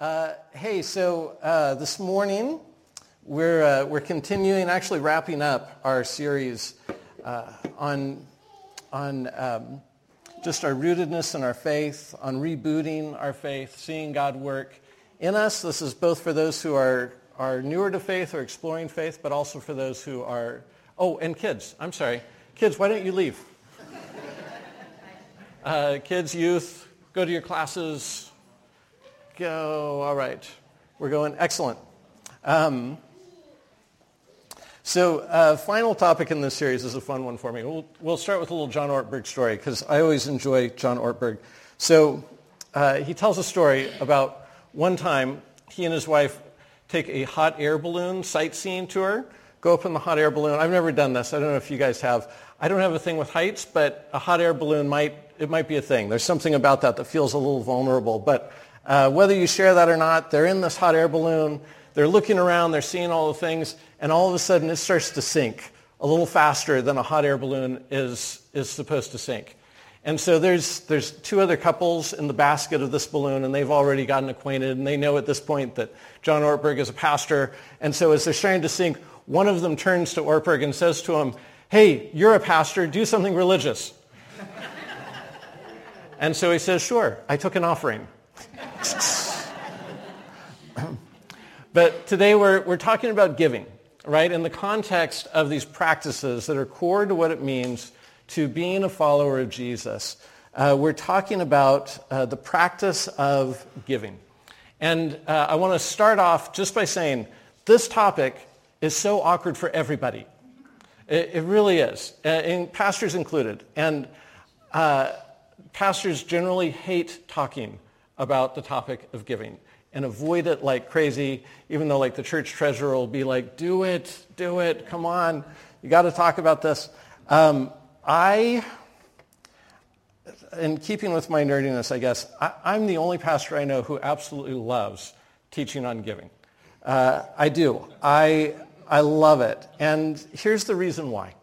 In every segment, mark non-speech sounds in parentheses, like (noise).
Uh, hey, so uh, this morning we're, uh, we're continuing, actually wrapping up our series uh, on, on um, just our rootedness in our faith, on rebooting our faith, seeing God work in us. This is both for those who are, are newer to faith or exploring faith, but also for those who are, oh, and kids. I'm sorry. Kids, why don't you leave? (laughs) Uh, kids, youth, go to your classes, go. All right. We're going. Excellent. Um, so uh, final topic in this series is a fun one for me. We'll, we'll start with a little John Ortberg story because I always enjoy John Ortberg. So uh, he tells a story about one time he and his wife take a hot air balloon sightseeing tour, go up in the hot air balloon. I've never done this. I don't know if you guys have. I don't have a thing with heights, but a hot air balloon might, it might be a thing. There's something about that that feels a little vulnerable. But uh, whether you share that or not, they're in this hot air balloon. They're looking around. They're seeing all the things. And all of a sudden, it starts to sink a little faster than a hot air balloon is, is supposed to sink. And so there's, there's two other couples in the basket of this balloon, and they've already gotten acquainted, and they know at this point that John Ortberg is a pastor. And so as they're starting to sink, one of them turns to Ortberg and says to him, hey, you're a pastor, do something religious. (laughs) and so he says, sure, I took an offering. (laughs) but today we're, we're talking about giving, right, in the context of these practices that are core to what it means to being a follower of Jesus. Uh, we're talking about uh, the practice of giving. And uh, I want to start off just by saying this topic is so awkward for everybody. It, it really is, uh, pastors included. And uh, pastors generally hate talking about the topic of giving and avoid it like crazy, even though like the church treasurer will be like, do it, do it, come on, you got to talk about this. Um, I, in keeping with my nerdiness, I guess, I, am the only pastor I know who absolutely loves teaching on giving. Uh, I do. I, I love it. And here's the reason why.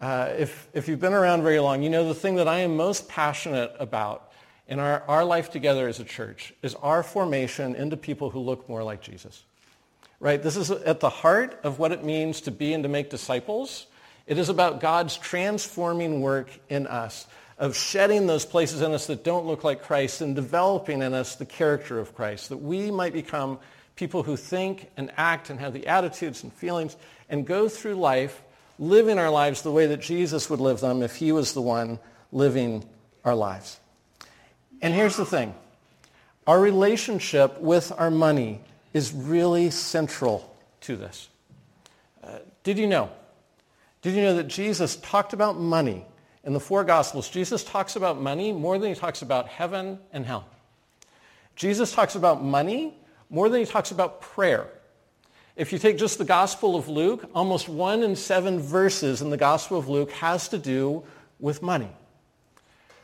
Uh, if, if you've been around very long, you know the thing that I am most passionate about in our, our life together as a church is our formation into people who look more like Jesus. Right? This is at the heart of what it means to be and to make disciples. It is about God's transforming work in us, of shedding those places in us that don't look like Christ and developing in us the character of Christ, that we might become people who think and act and have the attitudes and feelings and go through life living our lives the way that Jesus would live them if he was the one living our lives. And here's the thing. Our relationship with our money is really central to this. Uh, did you know? Did you know that Jesus talked about money in the four Gospels? Jesus talks about money more than he talks about heaven and hell. Jesus talks about money more than he talks about prayer. If you take just the Gospel of Luke, almost one in seven verses in the Gospel of Luke has to do with money.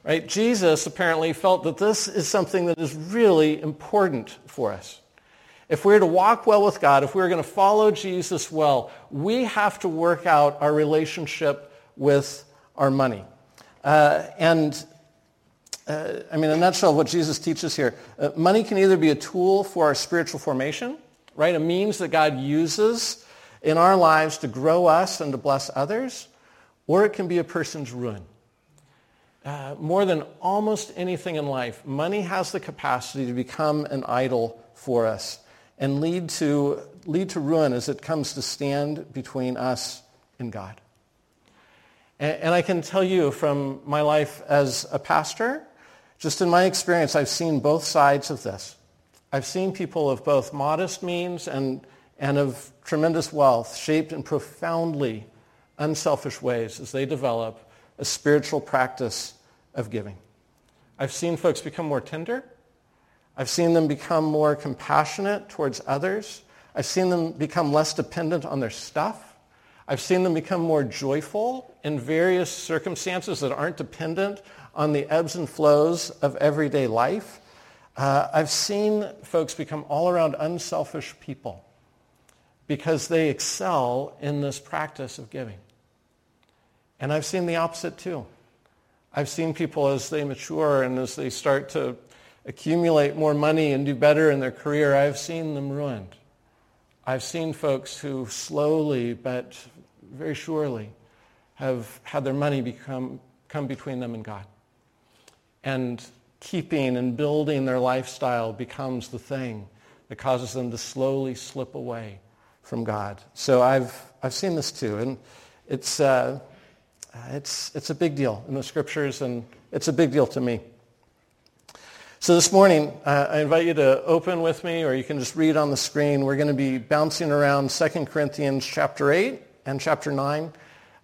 Right? Jesus apparently felt that this is something that is really important for us. If we're to walk well with God, if we're going to follow Jesus well, we have to work out our relationship with our money. Uh, and uh, I mean, in a nutshell, what Jesus teaches here, uh, money can either be a tool for our spiritual formation, right? A means that God uses in our lives to grow us and to bless others, or it can be a person's ruin. Uh, more than almost anything in life, money has the capacity to become an idol for us and lead to, lead to ruin as it comes to stand between us and God. And, and I can tell you from my life as a pastor, just in my experience, I've seen both sides of this. I've seen people of both modest means and, and of tremendous wealth shaped in profoundly unselfish ways as they develop a spiritual practice of giving. I've seen folks become more tender. I've seen them become more compassionate towards others. I've seen them become less dependent on their stuff. I've seen them become more joyful in various circumstances that aren't dependent on the ebbs and flows of everyday life. Uh, I've seen folks become all around unselfish people because they excel in this practice of giving. And I've seen the opposite too. I've seen people as they mature and as they start to accumulate more money and do better in their career, I've seen them ruined. I've seen folks who slowly but very surely have had their money become come between them and God. And keeping and building their lifestyle becomes the thing that causes them to slowly slip away from God. So I've, I've seen this too. And it's, uh, it's, it's a big deal in the scriptures, and it's a big deal to me. So this morning, uh, I invite you to open with me, or you can just read on the screen. We're going to be bouncing around 2 Corinthians chapter 8 and chapter 9.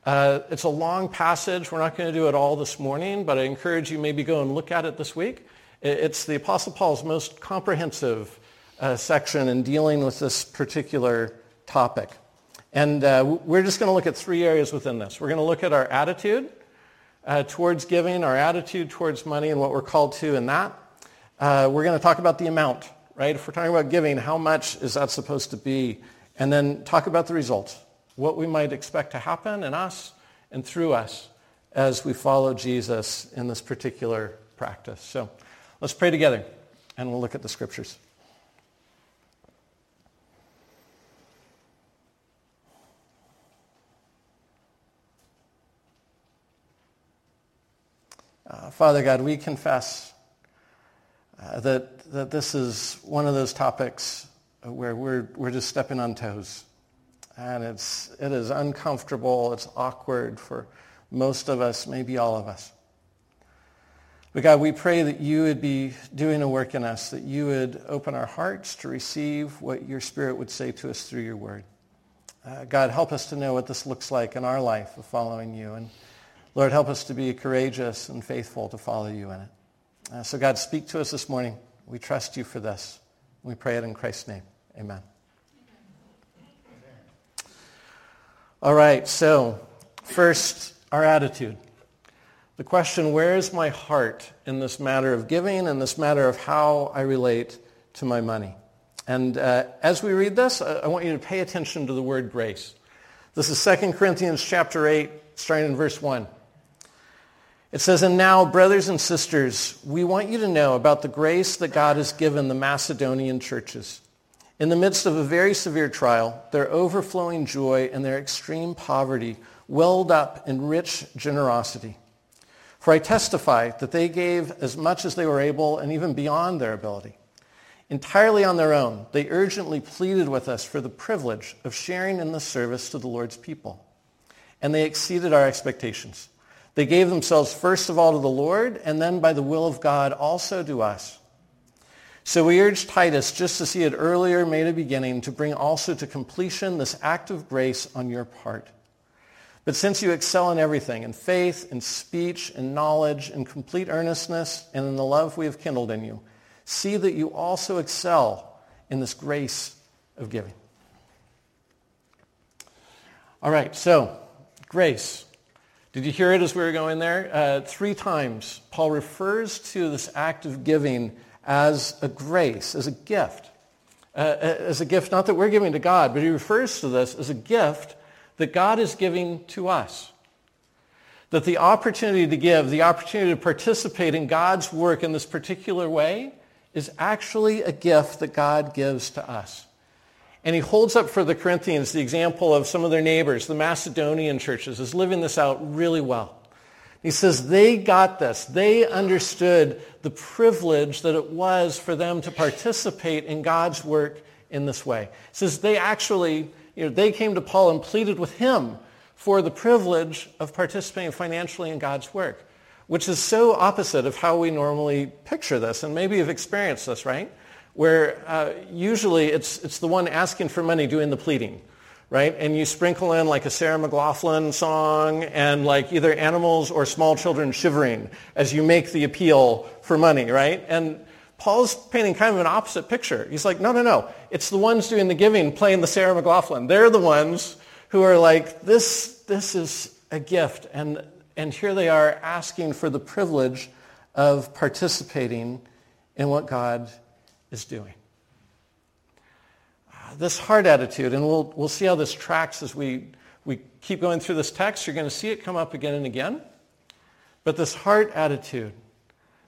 Uh, it's a long passage. We're not going to do it all this morning, but I encourage you maybe go and look at it this week. It's the Apostle Paul's most comprehensive uh, section in dealing with this particular topic. And uh, we're just going to look at three areas within this. We're going to look at our attitude uh, towards giving, our attitude towards money, and what we're called to in that. Uh, we're going to talk about the amount, right? If we're talking about giving, how much is that supposed to be? And then talk about the results what we might expect to happen in us and through us as we follow Jesus in this particular practice. So let's pray together and we'll look at the scriptures. Uh, Father God, we confess uh, that, that this is one of those topics where we're, we're just stepping on toes and it's, it is uncomfortable. It's awkward for most of us, maybe all of us. But God, we pray that you would be doing a work in us, that you would open our hearts to receive what your Spirit would say to us through your word. Uh, God, help us to know what this looks like in our life of following you. And Lord, help us to be courageous and faithful to follow you in it. Uh, so God, speak to us this morning. We trust you for this. We pray it in Christ's name. Amen. All right, so first, our attitude. The question, where is my heart in this matter of giving and this matter of how I relate to my money? And uh, as we read this, I want you to pay attention to the word grace. This is 2 Corinthians chapter 8, starting in verse 1. It says, And now, brothers and sisters, we want you to know about the grace that God has given the Macedonian churches. In the midst of a very severe trial, their overflowing joy and their extreme poverty welled up in rich generosity. For I testify that they gave as much as they were able and even beyond their ability. Entirely on their own, they urgently pleaded with us for the privilege of sharing in the service to the Lord's people. And they exceeded our expectations. They gave themselves first of all to the Lord, and then by the will of God also to us so we urge Titus, just as he had earlier made a beginning, to bring also to completion this act of grace on your part. But since you excel in everything, in faith, in speech, in knowledge, in complete earnestness, and in the love we have kindled in you, see that you also excel in this grace of giving. All right, so grace. Did you hear it as we were going there? Uh, three times Paul refers to this act of giving as a grace, as a gift. Uh, uh, as a gift, not that we're giving to God, but he refers to this as a gift that God is giving to us. That the opportunity to give, the opportunity to participate in God's work in this particular way is actually a gift that God gives to us. And he holds up for the Corinthians the example of some of their neighbors, the Macedonian churches, is living this out really well. He says they got this. They understood the privilege that it was for them to participate in God's work in this way. He says they actually, you know, they came to Paul and pleaded with him for the privilege of participating financially in God's work, which is so opposite of how we normally picture this. And maybe you've experienced this, right? Where uh, usually it's, it's the one asking for money doing the pleading right? And you sprinkle in like a Sarah McLachlan song and like either animals or small children shivering as you make the appeal for money, right? And Paul's painting kind of an opposite picture. He's like, no, no, no. It's the ones doing the giving playing the Sarah McLachlan. They're the ones who are like, this, this is a gift. And, and here they are asking for the privilege of participating in what God is doing uh, this heart attitude, and we'll, we'll see how this tracks as we, we keep going through this text. You're going to see it come up again and again. But this heart attitude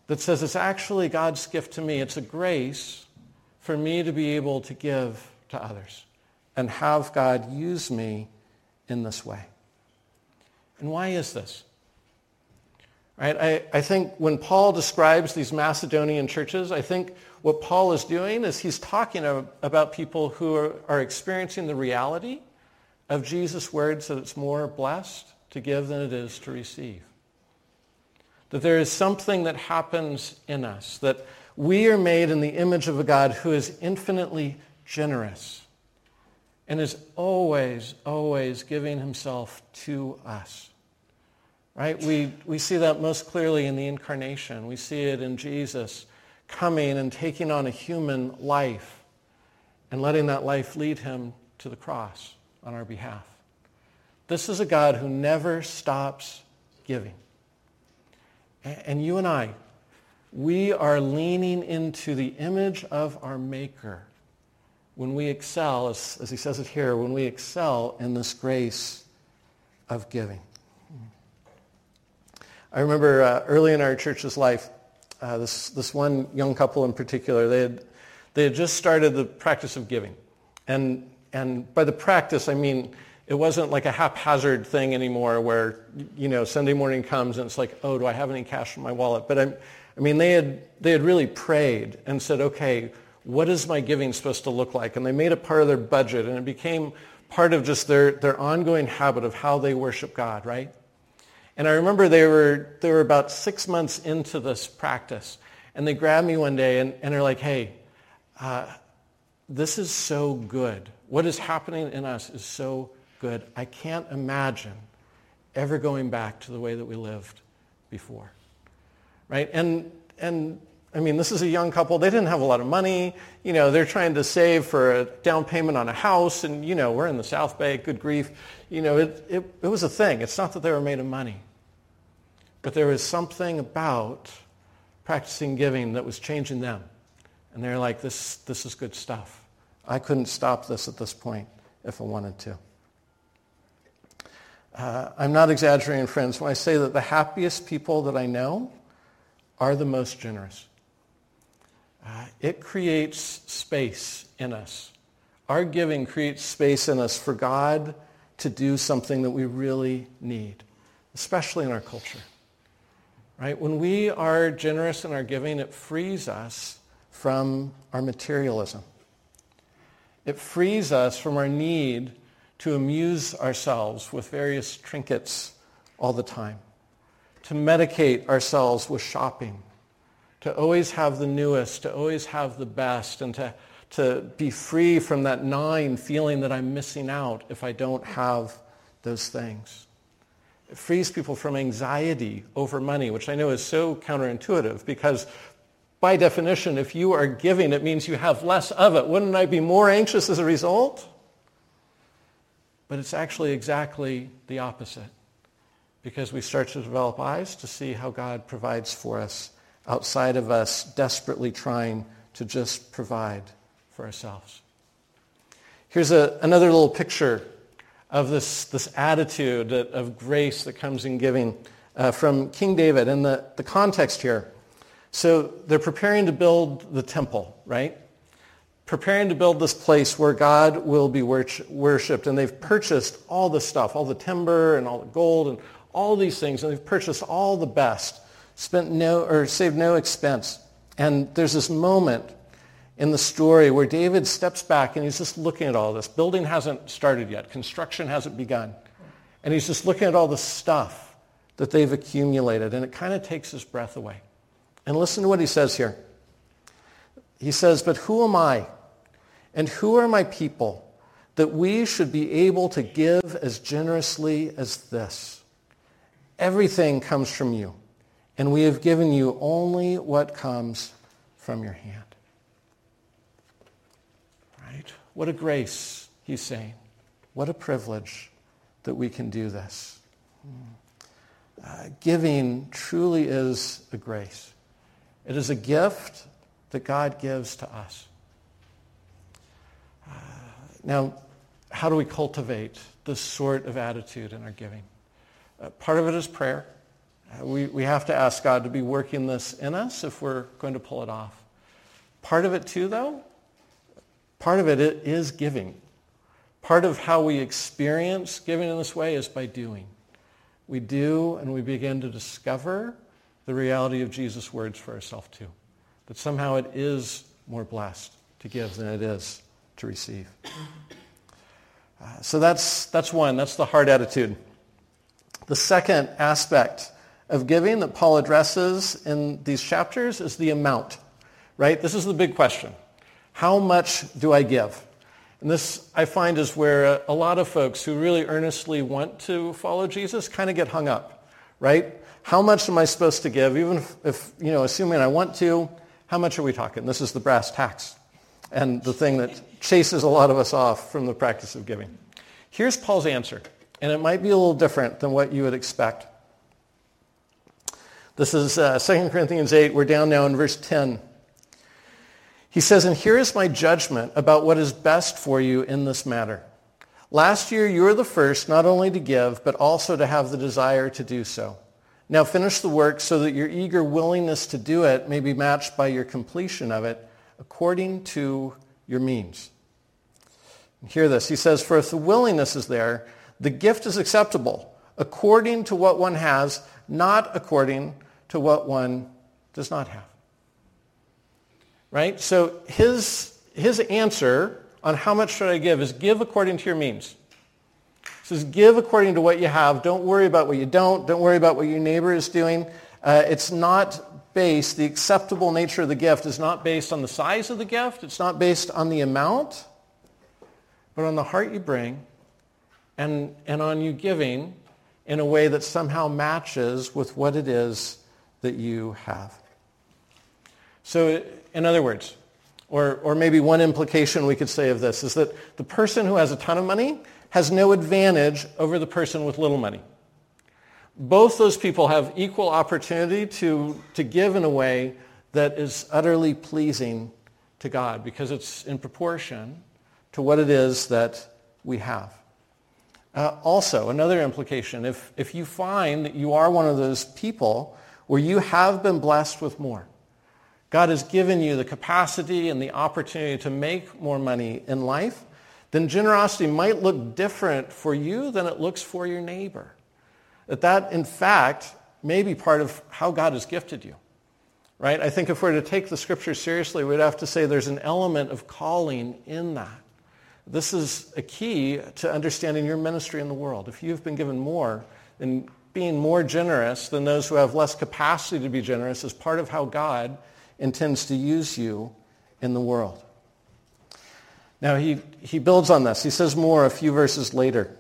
that says it's actually God's gift to me. It's a grace for me to be able to give to others and have God use me in this way. And why is this? Right? I, I think when Paul describes these Macedonian churches, I think what Paul is doing is he's talking about people who are, experiencing the reality of Jesus' words that it's more blessed to give than it is to receive. That there is something that happens in us, that we are made in the image of a God who is infinitely generous and is always, always giving himself to us. Right? We, we see that most clearly in the incarnation. We see it in Jesus coming and taking on a human life and letting that life lead him to the cross on our behalf. This is a God who never stops giving. And you and I, we are leaning into the image of our Maker when we excel, as, as he says it here, when we excel in this grace of giving. I remember uh, early in our church's life, uh, this, this one young couple in particular, they had, they had just started the practice of giving. And, and by the practice, I mean it wasn't like a haphazard thing anymore where, you know, Sunday morning comes and it's like, oh, do I have any cash in my wallet? But I'm, I mean, they had, they had really prayed and said, okay, what is my giving supposed to look like? And they made it part of their budget and it became part of just their, their ongoing habit of how they worship God, right? And I remember they were, they were about six months into this practice. And they grabbed me one day and, and they're like, hey, uh, this is so good. What is happening in us is so good. I can't imagine ever going back to the way that we lived before. Right? And, and I mean, this is a young couple. They didn't have a lot of money. You know, they're trying to save for a down payment on a house. And, you know, we're in the South Bay, good grief. You know, it, it, it was a thing. It's not that they were made of money. But there was something about practicing giving that was changing them. And they're like, this, this is good stuff. I couldn't stop this at this point if I wanted to. Uh, I'm not exaggerating, friends, when I say that the happiest people that I know are the most generous. Uh, it creates space in us. Our giving creates space in us for God to do something that we really need, especially in our culture. Right? When we are generous in our giving, it frees us from our materialism. It frees us from our need to amuse ourselves with various trinkets all the time, to medicate ourselves with shopping, to always have the newest, to always have the best, and to, to be free from that gnawing feeling that I'm missing out if I don't have those things. Frees people from anxiety over money, which I know is so counterintuitive because by definition, if you are giving, it means you have less of it. Wouldn't I be more anxious as a result? But it's actually exactly the opposite because we start to develop eyes to see how God provides for us outside of us desperately trying to just provide for ourselves. Here's a, another little picture of this, this attitude of grace that comes in giving uh, from King David and the, the context here. So they're preparing to build the temple, right? Preparing to build this place where God will be worshipped. And they've purchased all the stuff, all the timber and all the gold and all these things. And they've purchased all the best, spent no, or saved no expense. And there's this moment in the story where David steps back and he's just looking at all this. Building hasn't started yet. Construction hasn't begun. And he's just looking at all the stuff that they've accumulated. And it kind of takes his breath away. And listen to what he says here. He says, but who am I and who are my people that we should be able to give as generously as this? Everything comes from you, and we have given you only what comes from your hand. What a grace, he's saying. What a privilege that we can do this. Uh, giving truly is a grace. It is a gift that God gives to us. Uh, now, how do we cultivate this sort of attitude in our giving? Uh, part of it is prayer. Uh, we, we have to ask God to be working this in us if we're going to pull it off. Part of it too, though, part of it is giving. Part of how we experience giving in this way is by doing. We do and we begin to discover the reality of Jesus' words for ourselves too. That somehow it is more blessed to give than it is to receive. Uh, so that's, that's one. That's the heart attitude. The second aspect of giving that Paul addresses in these chapters is the amount, right? This is the big question. How much do I give? And this, I find, is where a lot of folks who really earnestly want to follow Jesus kind of get hung up, right? How much am I supposed to give? Even if, you know, assuming I want to, how much are we talking? This is the brass tacks and the thing that chases a lot of us off from the practice of giving. Here's Paul's answer, and it might be a little different than what you would expect. This is uh, 2 Corinthians 8. We're down now in verse 10. He says, And here is my judgment about what is best for you in this matter. Last year you were the first not only to give, but also to have the desire to do so. Now finish the work so that your eager willingness to do it may be matched by your completion of it according to your means. And Hear this. He says, For if the willingness is there, the gift is acceptable according to what one has, not according to what one does not have. Right? So his, his answer on how much should I give is give according to your means. He says give according to what you have. Don't worry about what you don't. Don't worry about what your neighbor is doing. Uh, it's not based, the acceptable nature of the gift is not based on the size of the gift. It's not based on the amount, but on the heart you bring and, and on you giving in a way that somehow matches with what it is that you have. So in other words, or, or maybe one implication we could say of this is that the person who has a ton of money has no advantage over the person with little money. Both those people have equal opportunity to, to give in a way that is utterly pleasing to God because it's in proportion to what it is that we have. Uh, also, another implication, if, if you find that you are one of those people where you have been blessed with more, God has given you the capacity and the opportunity to make more money in life, then generosity might look different for you than it looks for your neighbor. That that, in fact, may be part of how God has gifted you. Right? I think if we're to take the scripture seriously, we'd have to say there's an element of calling in that. This is a key to understanding your ministry in the world. If you've been given more, then being more generous than those who have less capacity to be generous is part of how God intends to use you in the world. Now, he, he builds on this. He says more a few verses later.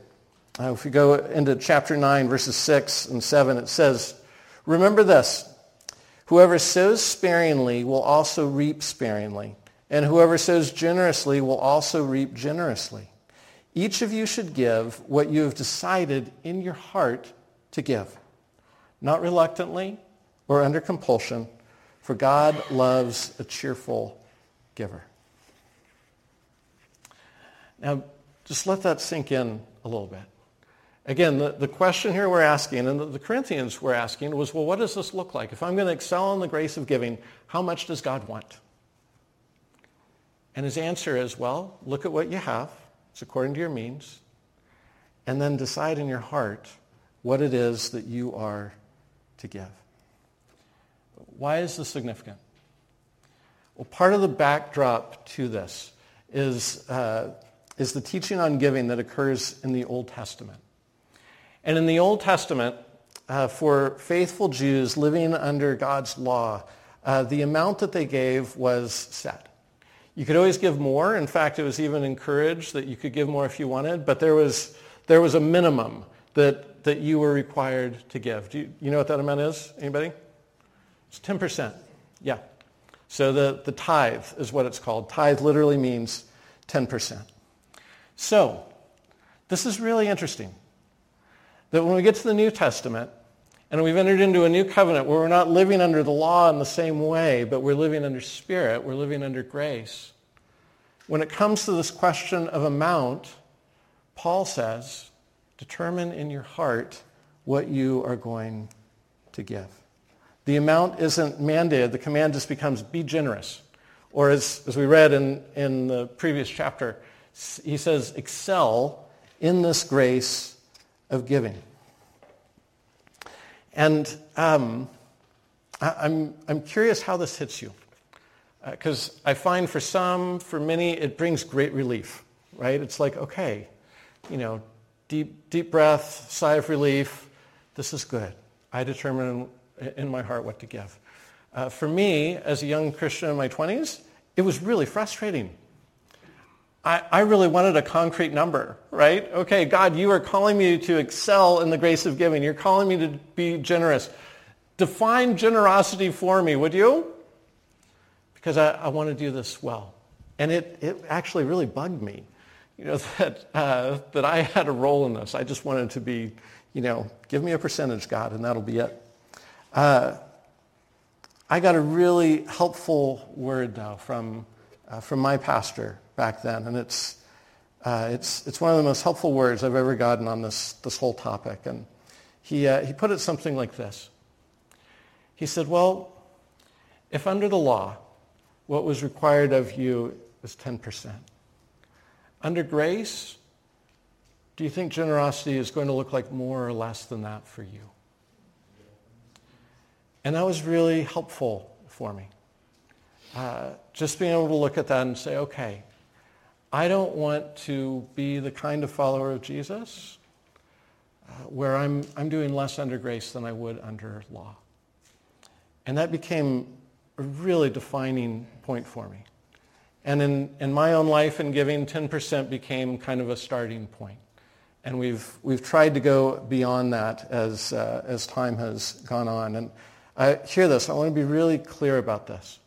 Uh, if we go into chapter 9, verses 6 and 7, it says, Remember this, whoever sows sparingly will also reap sparingly, and whoever sows generously will also reap generously. Each of you should give what you have decided in your heart to give, not reluctantly or under compulsion, for God loves a cheerful giver. Now, just let that sink in a little bit. Again, the, the question here we're asking, and the, the Corinthians were asking, was, well, what does this look like? If I'm going to excel in the grace of giving, how much does God want? And his answer is, well, look at what you have. It's according to your means. And then decide in your heart what it is that you are to give. Why is this significant? Well, part of the backdrop to this is, uh, is the teaching on giving that occurs in the Old Testament. And in the Old Testament, uh, for faithful Jews living under God's law, uh, the amount that they gave was set. You could always give more. In fact, it was even encouraged that you could give more if you wanted, but there was, there was a minimum that, that you were required to give. Do you, you know what that amount is? Anybody? It's 10%. Yeah. So the, the tithe is what it's called. Tithe literally means 10%. So this is really interesting. That when we get to the New Testament, and we've entered into a new covenant where we're not living under the law in the same way, but we're living under spirit, we're living under grace. When it comes to this question of amount, Paul says, determine in your heart what you are going to give. The amount isn't mandated. The command just becomes be generous. Or as, as we read in, in the previous chapter, he says, excel in this grace of giving. And um, I, I'm, I'm curious how this hits you. Because uh, I find for some, for many, it brings great relief, right? It's like, okay, you know, deep, deep breath, sigh of relief. This is good. I determine in my heart what to give. Uh, for me, as a young Christian in my 20s, it was really frustrating. I, I really wanted a concrete number, right? Okay, God, you are calling me to excel in the grace of giving. You're calling me to be generous. Define generosity for me, would you? Because I, I want to do this well. And it, it actually really bugged me, you know, (laughs) that, uh, that I had a role in this. I just wanted to be, you know, give me a percentage, God, and that'll be it. Uh, I got a really helpful word, though, from, uh, from my pastor back then, and it's, uh, it's, it's one of the most helpful words I've ever gotten on this, this whole topic. And he, uh, he put it something like this. He said, well, if under the law, what was required of you was 10%, under grace, do you think generosity is going to look like more or less than that for you? And that was really helpful for me. Uh, just being able to look at that and say, okay, I don't want to be the kind of follower of Jesus uh, where I'm, I'm doing less under grace than I would under law. And that became a really defining point for me. And in, in my own life and giving, 10% became kind of a starting point. And we've, we've tried to go beyond that as, uh, as time has gone on. And I hear this. I want to be really clear about this.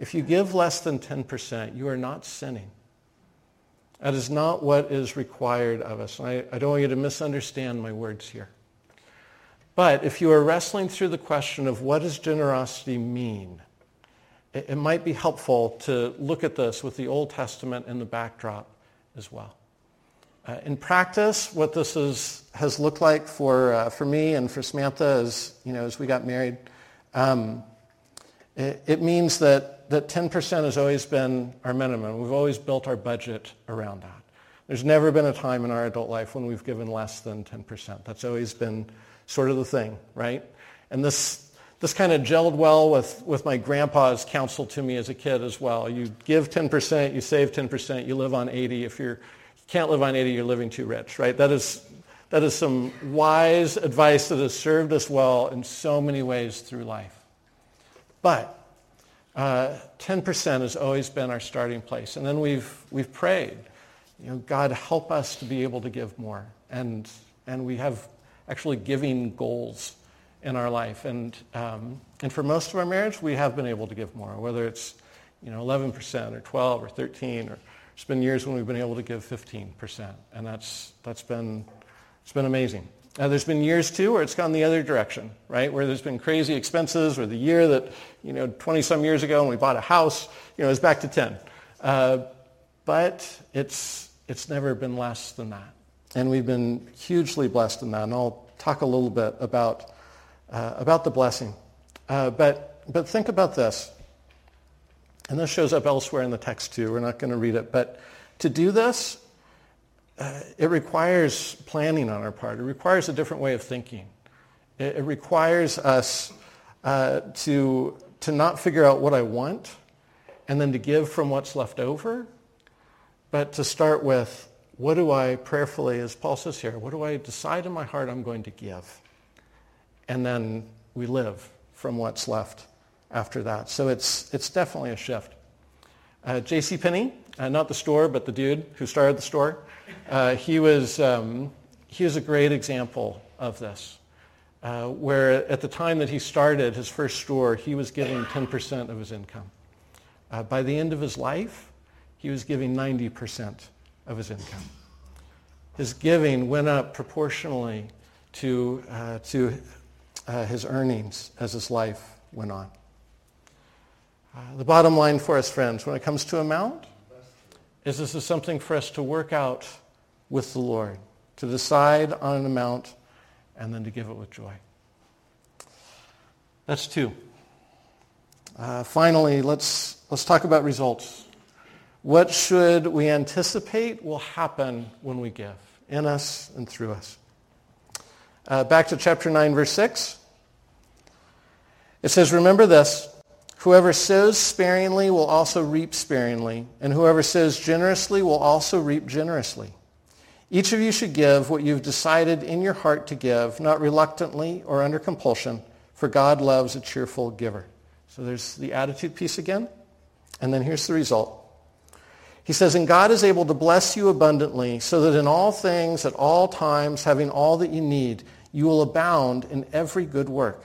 If you give less than 10%, you are not sinning. That is not what is required of us. And I, I don't want you to misunderstand my words here. But if you are wrestling through the question of what does generosity mean, it, it might be helpful to look at this with the Old Testament in the backdrop as well. Uh, in practice, what this is, has looked like for, uh, for me and for Samantha is, you know, as we got married um, it, it, means that, that 10% has always been our minimum. We've always built our budget around that. There's never been a time in our adult life when we've given less than 10%. That's always been sort of the thing, right? And this, this kind of gelled well with, with my grandpa's counsel to me as a kid as well. You give 10%, you save 10%, you live on 80. If you're, you can't live on 80, you're living too rich, right? That is that is some wise advice that has served us well in so many ways through life. But uh, 10% has always been our starting place. And then we've, we've prayed, you know, God, help us to be able to give more. And, and we have actually giving goals in our life. And, um, and for most of our marriage, we have been able to give more, whether it's you know, 11% or 12 or 13 or it's been years when we've been able to give 15%. And that's, that's been it's been amazing. There's been years too where it's gone the other direction, right? Where there's been crazy expenses, or the year that, you know, 20 some years ago when we bought a house, you know, it's back to 10. Uh, but it's, it's never been less than that. And we've been hugely blessed in that. And I'll talk a little bit about, uh, about the blessing. Uh, but, but think about this. And this shows up elsewhere in the text too. We're not going to read it. But to do this, uh, it requires planning on our part. It requires a different way of thinking. It, it requires us uh, to, to not figure out what I want and then to give from what's left over, but to start with what do I prayerfully, as Paul says here, what do I decide in my heart I'm going to give? And then we live from what's left after that. So it's, it's definitely a shift. Uh, J.C. Penney, uh, not the store, but the dude who started the store, uh, he, was, um, he was a great example of this, uh, where at the time that he started his first store, he was giving 10% of his income. Uh, by the end of his life, he was giving 90% of his income. His giving went up proportionally to, uh, to uh, his earnings as his life went on. The bottom line for us, friends, when it comes to amount, is this is something for us to work out with the Lord, to decide on an amount and then to give it with joy. That's two. Uh, finally, let's, let's talk about results. What should we anticipate will happen when we give, in us and through us? Uh, back to chapter 9, verse 6. It says, Remember this, whoever sows sparingly will also reap sparingly, and whoever sows generously will also reap generously. Each of you should give what you've decided in your heart to give, not reluctantly or under compulsion, for God loves a cheerful giver. So there's the attitude piece again. And then here's the result. He says, And God is able to bless you abundantly, so that in all things, at all times, having all that you need, you will abound in every good work.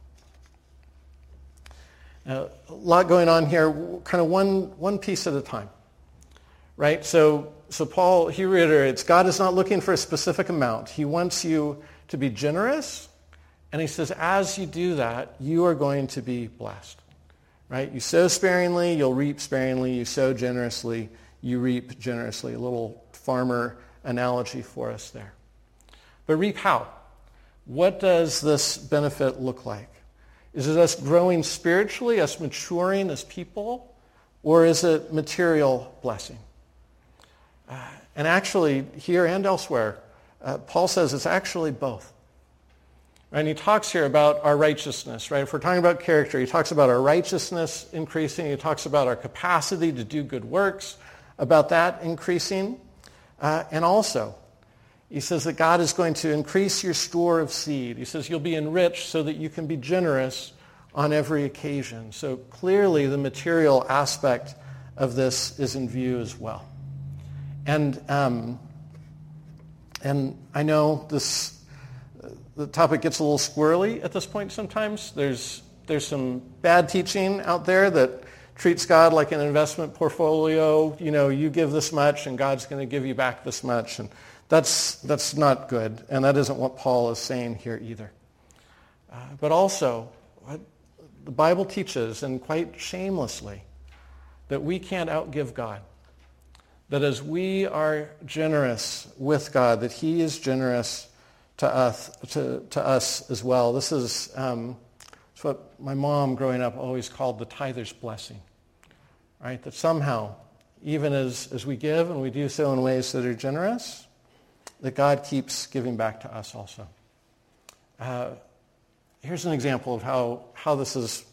Now, a lot going on here, kind of one, one piece at a time. Right? So, so Paul, he reiterates, God is not looking for a specific amount. He wants you to be generous. And he says, as you do that, you are going to be blessed. Right? You sow sparingly, you'll reap sparingly. You sow generously, you reap generously. A little farmer analogy for us there. But reap how? What does this benefit look like? Is it us growing spiritually, us maturing as people, or is it material blessing? Uh, and actually, here and elsewhere, uh, Paul says it's actually both. And he talks here about our righteousness, right? If we're talking about character, he talks about our righteousness increasing. He talks about our capacity to do good works, about that increasing. Uh, and also, he says that God is going to increase your store of seed. He says you'll be enriched so that you can be generous on every occasion. So clearly the material aspect of this is in view as well. And, um, and I know this, the topic gets a little squirrely at this point sometimes. There's, there's some bad teaching out there that treats God like an investment portfolio. You know, you give this much and God's going to give you back this much. And that's, that's not good, and that isn't what Paul is saying here either. Uh, but also, what the Bible teaches, and quite shamelessly, that we can't outgive God. That as we are generous with God, that he is generous to us, to, to us as well. This is um, what my mom growing up always called the tither's blessing. Right? That somehow, even as, as we give and we do so in ways that are generous, that God keeps giving back to us also. Uh, here's an example of how, how this has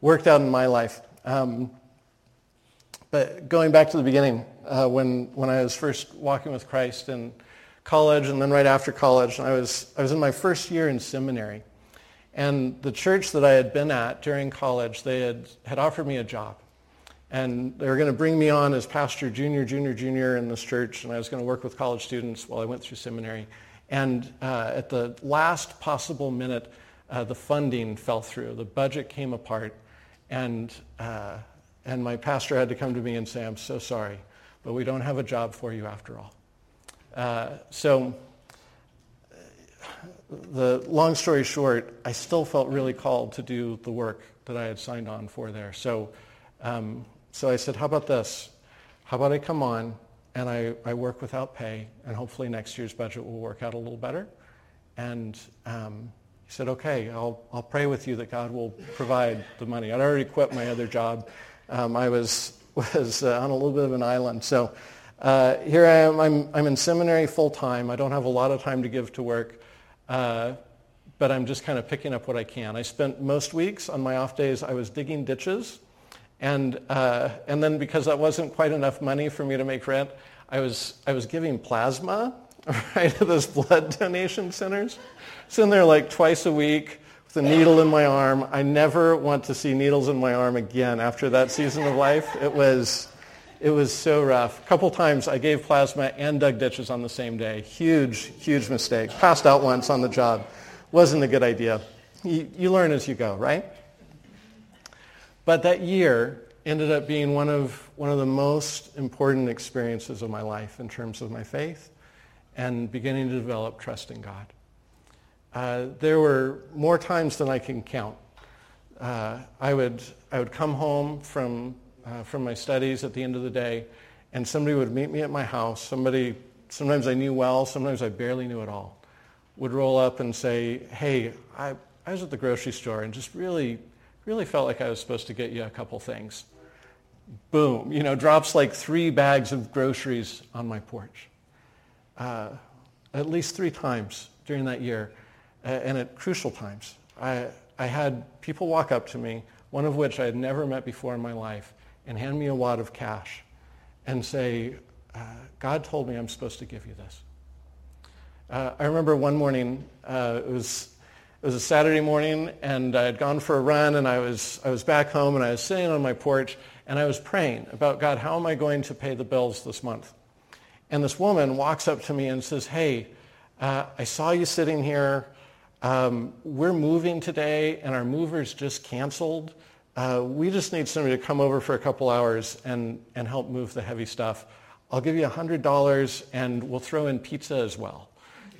worked out in my life. Um, but going back to the beginning, uh, when, when I was first walking with Christ in college and then right after college, I was, I was in my first year in seminary. And the church that I had been at during college, they had, had offered me a job. And they were going to bring me on as pastor junior, junior, junior in this church, and I was going to work with college students while I went through seminary. And uh, at the last possible minute, uh, the funding fell through. The budget came apart, and, uh, and my pastor had to come to me and say, I'm so sorry, but we don't have a job for you after all. Uh, so the long story short, I still felt really called to do the work that I had signed on for there. So um, so I said, how about this? How about I come on and I, I work without pay and hopefully next year's budget will work out a little better? And um, he said, okay, I'll, I'll pray with you that God will provide the money. I'd already quit my other job. Um, I was, (laughs) was uh, on a little bit of an island. So uh, here I am. I'm, I'm in seminary full time. I don't have a lot of time to give to work. Uh, but I'm just kind of picking up what I can. I spent most weeks on my off days, I was digging ditches and, uh, and then because that wasn't quite enough money for me to make rent, I was, I was giving plasma (laughs) right, to those blood donation centers. Sitting there like twice a week with a needle in my arm. I never want to see needles in my arm again after that season of life. It was, it was so rough. A couple times I gave plasma and dug ditches on the same day. Huge, huge mistake. Passed out once on the job. Wasn't a good idea. You, you learn as you go, right? But that year, ended up being one of, one of the most important experiences of my life in terms of my faith and beginning to develop trust in God. Uh, there were more times than I can count. Uh, I, would, I would come home from, uh, from my studies at the end of the day, and somebody would meet me at my house. Somebody, sometimes I knew well, sometimes I barely knew at all, would roll up and say, hey, I, I was at the grocery store and just really, really felt like I was supposed to get you a couple things. Boom, you know, drops like three bags of groceries on my porch. Uh, at least three times during that year, uh, and at crucial times. I, I had people walk up to me, one of which I had never met before in my life, and hand me a wad of cash and say, uh, God told me I'm supposed to give you this. Uh, I remember one morning, uh, it was it was a Saturday morning, and I had gone for a run, and I was, I was back home, and I was sitting on my porch, and I was praying about, God, how am I going to pay the bills this month? And this woman walks up to me and says, hey, uh, I saw you sitting here. Um, we're moving today, and our movers just canceled. Uh, we just need somebody to come over for a couple hours and, and help move the heavy stuff. I'll give you $100, and we'll throw in pizza as well.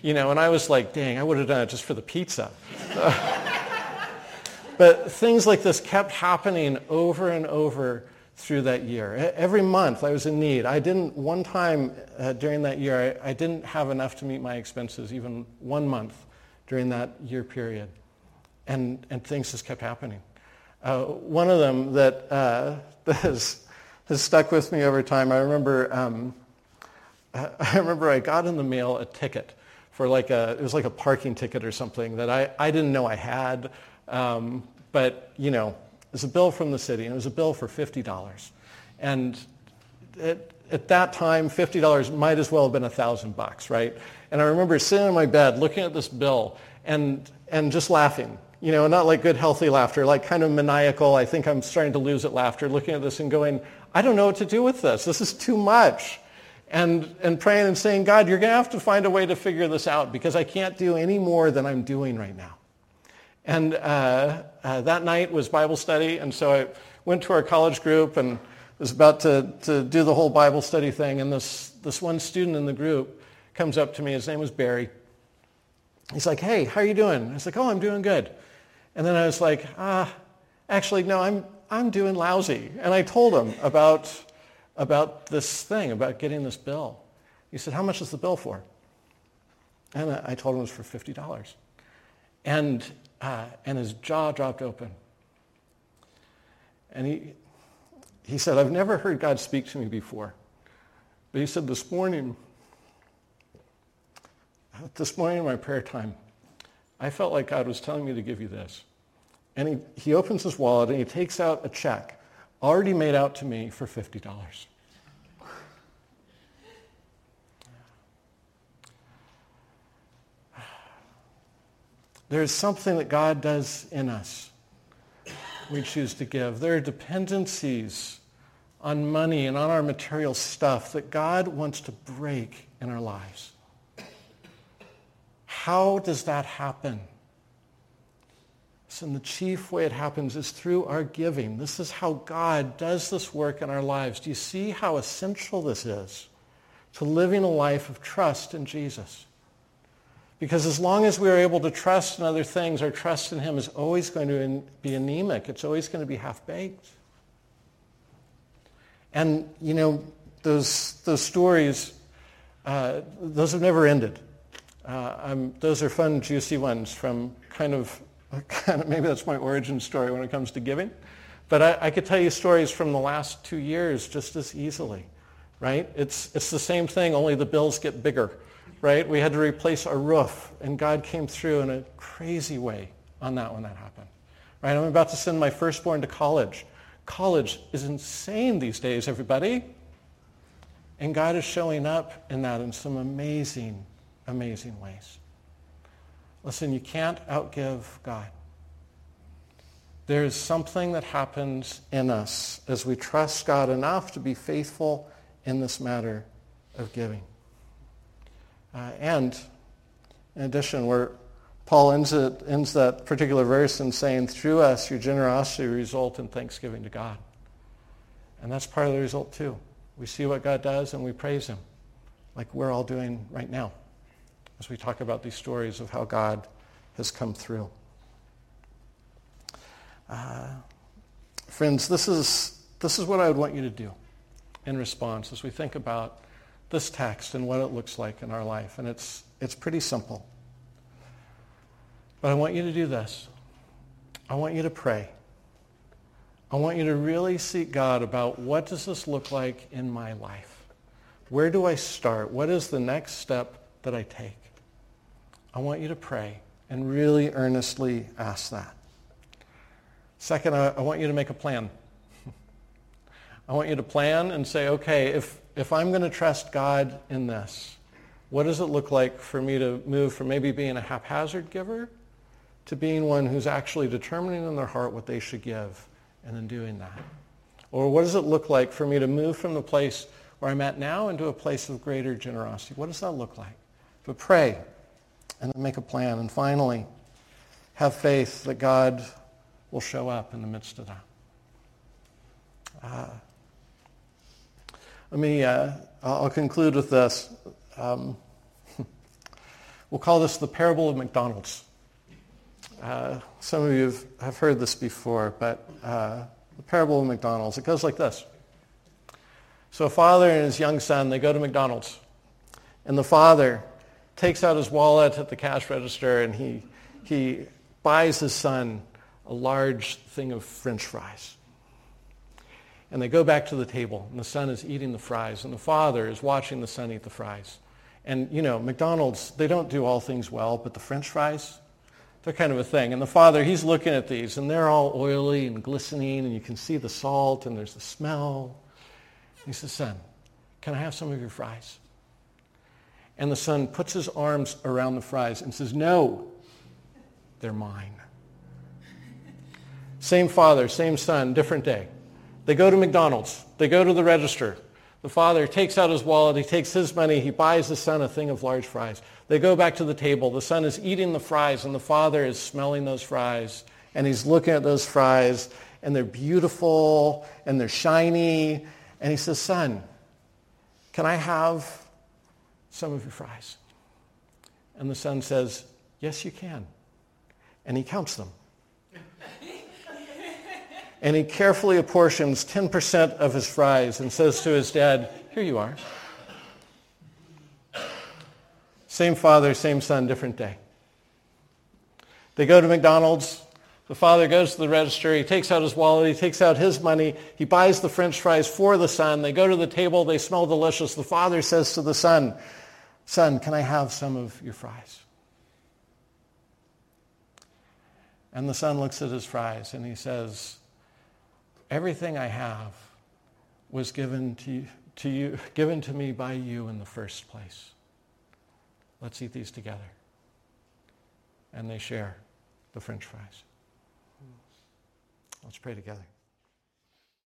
You know, and I was like, dang, I would have done it just for the pizza. (laughs) but things like this kept happening over and over through that year. Every month I was in need. I didn't, one time uh, during that year, I, I, didn't have enough to meet my expenses, even one month during that year period. And, and things just kept happening. Uh, one of them that, uh, that (laughs) has, has stuck with me over time, I remember, um, (laughs) I remember I got in the mail a ticket for like a, it was like a parking ticket or something that I, I didn't know I had. Um, but, you know, it was a bill from the city, and it was a bill for $50. And it, at that time, $50 might as well have been a thousand bucks, right? And I remember sitting in my bed looking at this bill and, and just laughing. You know, not like good, healthy laughter, like kind of maniacal, I think I'm starting to lose it laughter, looking at this and going, I don't know what to do with this. This is too much and, and praying and saying, God, you're going to have to find a way to figure this out because I can't do any more than I'm doing right now. And uh, uh, that night was Bible study, and so I went to our college group and was about to, to do the whole Bible study thing, and this, this one student in the group comes up to me. His name was Barry. He's like, hey, how are you doing? I was like, oh, I'm doing good. And then I was like, ah, actually, no, I'm, I'm doing lousy. And I told him about about this thing, about getting this bill. He said, how much is the bill for? And I told him it was for $50. And, uh, and his jaw dropped open. And he, he said, I've never heard God speak to me before. But he said, this morning, this morning in my prayer time, I felt like God was telling me to give you this. And he, he opens his wallet and he takes out a check already made out to me for $50. (sighs) There's something that God does in us. We choose to give. There are dependencies on money and on our material stuff that God wants to break in our lives. How does that happen? And the chief way it happens is through our giving. This is how God does this work in our lives. Do you see how essential this is to living a life of trust in Jesus? Because as long as we are able to trust in other things, our trust in him is always going to be anemic. It's always going to be half-baked. And, you know, those, those stories, uh, those have never ended. Uh, those are fun, juicy ones from kind of, maybe that's my origin story when it comes to giving. But I, I, could tell you stories from the last two years just as easily, right? It's, it's the same thing, only the bills get bigger, right? We had to replace a roof, and God came through in a crazy way on that when that happened, right? I'm about to send my firstborn to college. College is insane these days, everybody. And God is showing up in that in some amazing, amazing ways. Listen, you can't outgive God. There's something that happens in us as we trust God enough to be faithful in this matter of giving. Uh, and in addition, where Paul ends, it, ends that particular verse in saying, through us, your generosity result in thanksgiving to God. And that's part of the result too. We see what God does and we praise him, like we're all doing right now as we talk about these stories of how God has come through. Uh, friends, this is, this is what I would want you to do in response as we think about this text and what it looks like in our life. And it's, it's pretty simple. But I want you to do this. I want you to pray. I want you to really seek God about what does this look like in my life? Where do I start? What is the next step that I take? I want you to pray and really earnestly ask that. Second, I, I want you to make a plan. (laughs) I want you to plan and say, okay, if, if I'm going to trust God in this, what does it look like for me to move from maybe being a haphazard giver to being one who's actually determining in their heart what they should give and then doing that? Or what does it look like for me to move from the place where I'm at now into a place of greater generosity? What does that look like? But pray and then make a plan. And finally, have faith that God will show up in the midst of that. Uh, let me, uh, I'll conclude with this. Um, (laughs) we'll call this the parable of McDonald's. Uh, some of you have, have, heard this before, but uh, the parable of McDonald's, it goes like this. So a father and his young son, they go to McDonald's. And the father takes out his wallet at the cash register and he, he buys his son a large thing of french fries. And they go back to the table, and the son is eating the fries, and the father is watching the son eat the fries. And, you know, McDonald's, they don't do all things well, but the french fries, they're kind of a thing. And the father, he's looking at these, and they're all oily and glistening, and you can see the salt, and there's the smell. He says, son, can I have some of your fries? And the son puts his arms around the fries and says, no, they're mine. Same father, same son, different day. They go to McDonald's. They go to the register. The father takes out his wallet. He takes his money. He buys the son a thing of large fries. They go back to the table. The son is eating the fries, and the father is smelling those fries. And he's looking at those fries, and they're beautiful, and they're shiny. And he says, son, can I have some of your fries? And the son says, yes, you can. And he counts them (laughs) and he carefully apportions 10% of his fries and says to his dad, here you are. Same father, same son, different day. They go to McDonald's. The father goes to the register. He takes out his wallet. He takes out his money. He buys the french fries for the son. They go to the table. They smell delicious. The father says to the son, son, can I have some of your fries? And the son looks at his fries and he says, Everything I have was given to you, to you, (laughs) given to me by you in the first place. Let's eat these together. And they share the french fries. Let's pray together.